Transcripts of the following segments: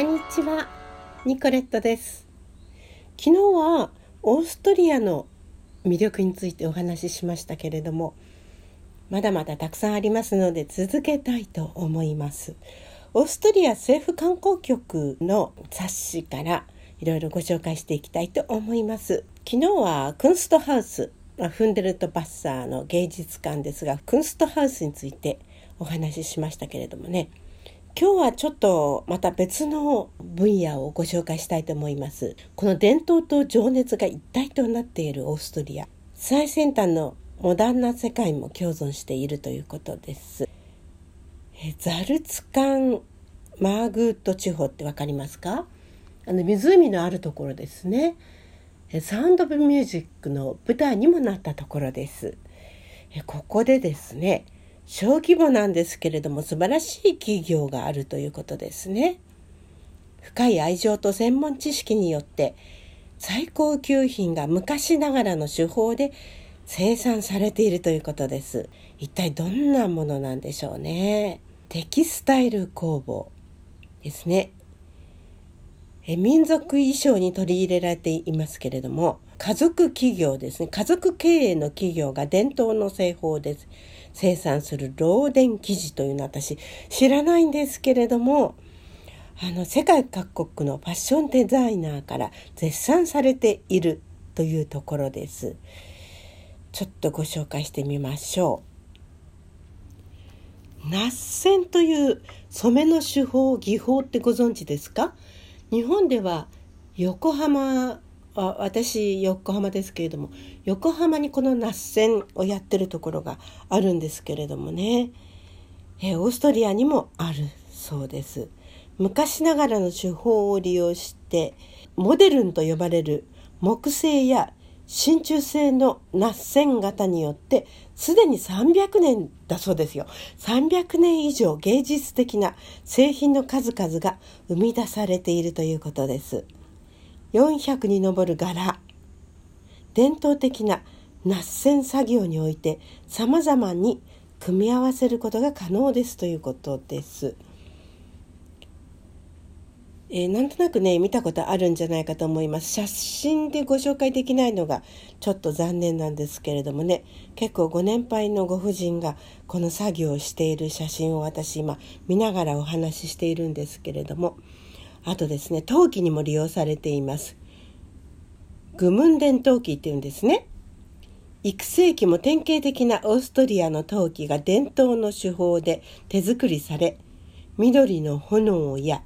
こんにちは、ニコレットです。昨日はオーストリアの魅力についてお話ししましたけれどもまだまだたくさんありますので続けたいと思います。オーストリア政府観光局の冊子からいろいろご紹介していきたいと思います。昨日はクンストハウスフンデルト・バッサーの芸術館ですがクンストハウスについてお話ししましたけれどもね。今日はちょっとまた別の分野をご紹介したいと思います。この伝統と情熱が一体となっているオーストリア。最先端のモダンな世界も共存しているということです。ザルツカンマーグート地方ってわかりますか？あの湖のあるところですね。サウンド・オブ・ミュージックの舞台にもなったところです。ここでですね小規模なんですけれども素晴らしい企業があるということですね。深い愛情と専門知識によって最高級品が昔ながらの手法で生産されているということです。一体どんなものなんでしょうね。テキスタイル工房ですね。え民族衣装に取り入れられていますけれども家族企業ですね家族経営の企業が伝統の製法です生産するローデン生地というのは私知らないんですけれどもあの世界各国のファッションデザイナーから絶賛されているというところです。ちょっとご紹介してみましょう。ナッセンという染めの手法技法ってご存知ですか？日本では横浜あ私横浜ですけれども横浜にこのナッセンをやってるところがあるんですけれどもね。えオーストリアにもあるそうです。昔ながらの手法を利用してモデルンと呼ばれる木製や真鍮製のナッセン型によってすでに300年だそうですよ。300年以上芸術的な製品の数々が生み出されているということです。400に上る柄。伝統的なナッセン作業においてさまざまに組み合わせることが可能ですということです。えー、なんとなくね見たことあるんじゃないかと思います。写真でご紹介できないのがちょっと残念なんですけれどもね。結構ご年配のご婦人がこの作業をしている写真を私今見ながらお話ししているんですけれども。あとですね陶器にも利用されています。グムンデン陶器っていうんですね。育成期も典型的なオーストリアの陶器が伝統の手法で手作りされ緑の炎や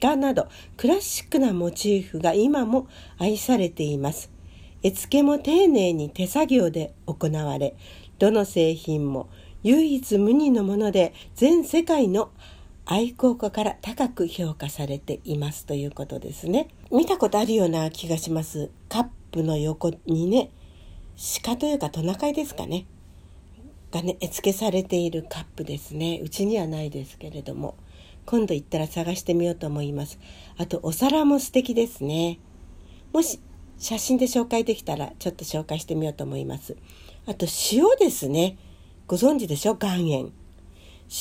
鹿などクラシックなモチーフが今も愛されています。絵付けも丁寧に手作業で行われどの製品も唯一無二のもので全世界の愛好家から高く評価されていますということですね。見たことあるような気がします。カップの横にね鹿というかトナカイですかね。がね絵付けされているカップですね。うちにはないですけれども。今度行ったら探してみようと思います。あとお皿も素敵ですね。もし写真で紹介できたらちょっと紹介してみようと思います。あと塩ですね。ご存知でしょ？岩塩。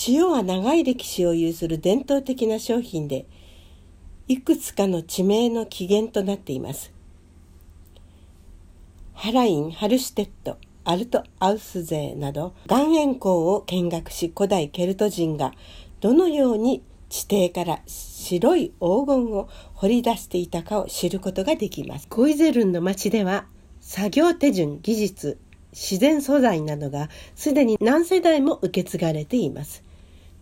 塩は長い歴史を有する伝統的な商品でいくつかの地名の起源となっています。ハライン・ハルシュテット、アルト・アウスゼーなど岩塩港を見学し古代ケルト人がどのように地底から白い黄金を掘り出していたかを知ることができます。コイゼルンの町では作業手順、技術、自然素材などがすでに何世代も受け継がれています。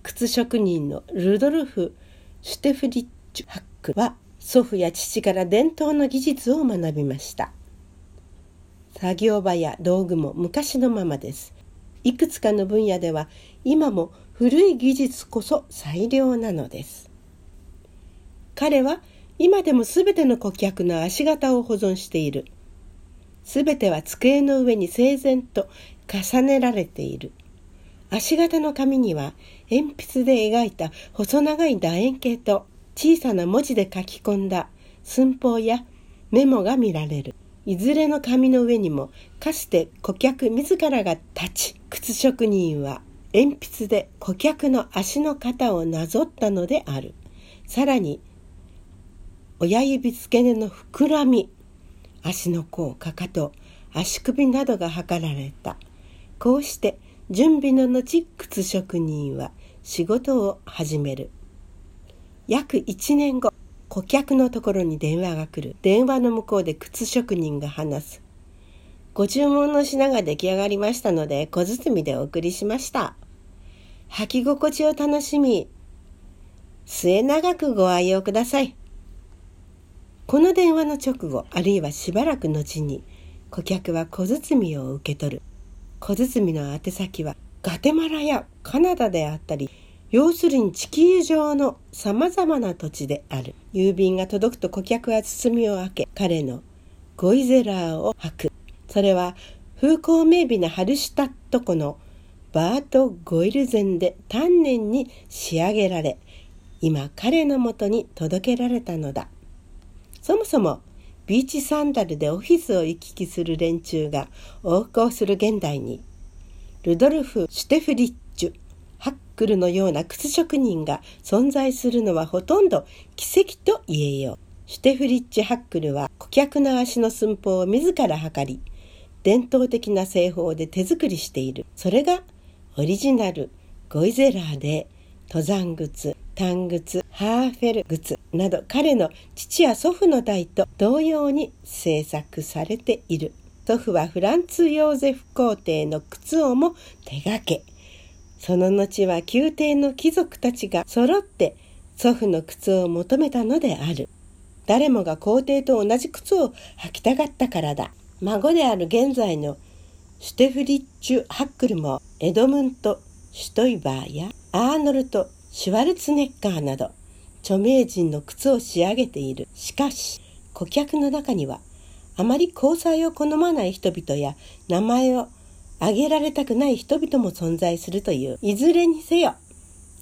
靴職人のルドルフ・シュテフリッチュ・ハックは祖父や父から伝統の技術を学びました。作業場や道具も昔のままです。いくつかの分野では今も古い技術こそ最良なのです。彼は今でも全ての顧客の足型を保存している。すべては机の上に整然と重ねられている。足型の紙には鉛筆で描いた細長い楕円形と小さな文字で書き込んだ寸法やメモが見られる。いずれの紙の上にもかつて顧客自らが立ち、靴職人は鉛筆で顧客の足の型をなぞったのである。さらに親指付け根の膨らみ足の甲かかと足首などが測られた。こうして準備の後靴職人は仕事を始める。約1年後顧客のところに電話が来る。電話の向こうで靴職人が話す。ご注文の品が出来上がりましたので小包でお送りしました。履き心地を楽しみ末永くご愛用ください。この電話の直後あるいはしばらく後に顧客は小包を受け取る。小包の宛先はガテマラやカナダであったり要するに地球上のさまざまな土地である。郵便が届くと顧客は包みを開け彼のゴイゼラーを履く。それは風光明媚なハルシュタット湖のバート・ゴイルゼンで丹念に仕上げられ今彼のもとに届けられたのだ。そもそもビーチサンダルでオフィスを行き来する連中が横行する現代にルドルフ・シュテフリッチュハックルのような靴職人が存在するのはほとんど奇跡と言えよう。シュテフリッチ・ハックルは顧客の足の寸法を自ら測り伝統的な製法で手作りしているそれがオリジナルゴイゼラーで登山靴短靴ハーフェル靴など彼の父や祖父の代と同様に制作されている。祖父はフランツ・ヨーゼフ皇帝の靴をも手掛け。その後は宮廷の貴族たちが揃って祖父の靴を求めたのである。誰もが皇帝と同じ靴を履きたかったからだ。孫である現在のシュテフリッチュ・ハックルもエドムント・シュトイバーやアーノルト・シュワルツネッカーなど著名人の靴を仕上げている。しかし顧客の中にはあまり交際を好まない人々や名前を挙げられたくない人々も存在するといういずれにせよ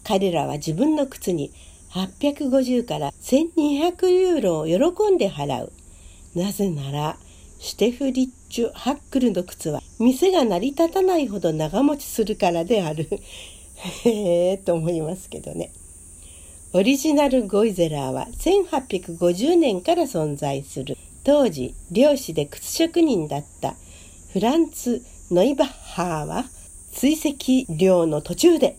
彼らは自分の靴に850から1200ユーロを喜んで払う。なぜならシュテフリッチュ・ハックルの靴は店が成り立たないほど長持ちするからである。へえと思いますけどね。オリジナルゴイゼラーは1850年から存在する。当時漁師で靴職人だった。フランツ・ノイバッハーは追跡漁の途中で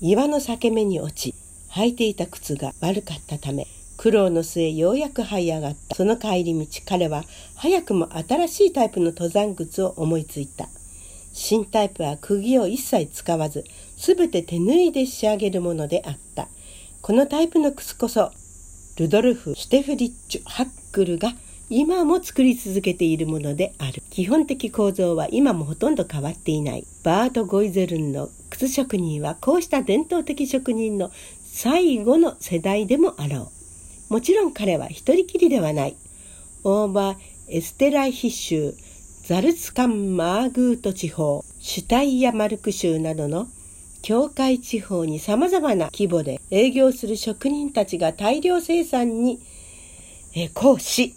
岩の裂け目に落ち履いていた靴が悪かったため苦労の末ようやく這い上がった。その帰り道彼は早くも新しいタイプの登山靴を思いついた。新タイプは釘を一切使わず、すべて手縫いで仕上げるものであった。このタイプの靴こそ、ルドルフ・シュテフリッチュ・ハックルが今も作り続けているものである。基本的構造は今もほとんど変わっていない。バート・ゴイゼルンの靴職人はこうした伝統的職人の最後の世代でもあろう。もちろん彼は一人きりではない。オーバー・エステライヒ州ザルツカン・マーグート地方、シュタイヤマルク州などの境界地方に様々な規模で営業する職人たちが大量生産に講し、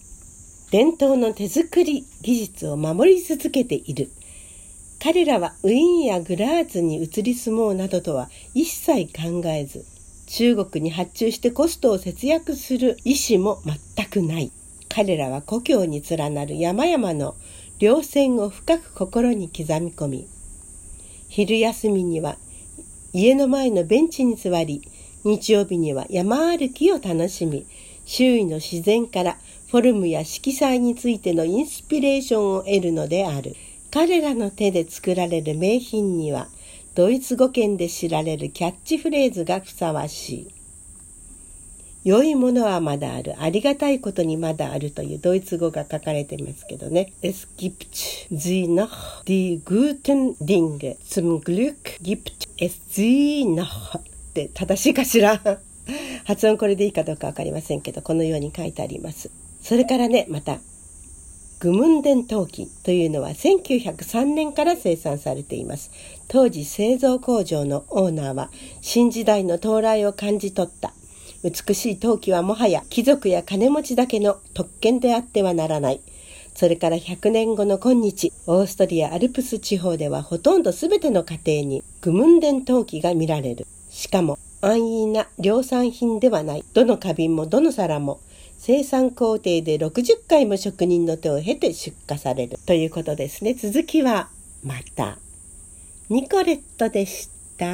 伝統の手作り技術を守り続けている。彼らはウィーンやグラーツに移り住もうなどとは一切考えず、中国に発注してコストを節約する意思も全くない。彼らは故郷に連なる山々の稜線を深く心に刻み込み昼休みには家の前のベンチに座り日曜日には山歩きを楽しみ周囲の自然からフォルムや色彩についてのインスピレーションを得るのである。彼らの手で作られる名品にはドイツ語圏で知られるキャッチフレーズがふさわしい。良いものはまだある。ありがたいことにまだあるというドイツ語が書かれてますけどね。Es gibt sie noch die guten Dinge. Zum Glück gibt es sie noch. って正しいかしら？発音これでいいかどうかわかりませんけど、このように書いてあります。それからね、また、グムンデン陶器というのは1903年から生産されています。当時製造工場のオーナーは新時代の到来を感じ取った美しい陶器はもはや貴族や金持ちだけの特権であってはならない。それから100年後の今日、オーストリアアルプス地方ではほとんど全ての家庭にグムンデン陶器が見られる。しかも安易な量産品ではない。どの花瓶もどの皿も生産工程で60回も職人の手を経て出荷される。ということですね。続きはまた。ニコレットでした。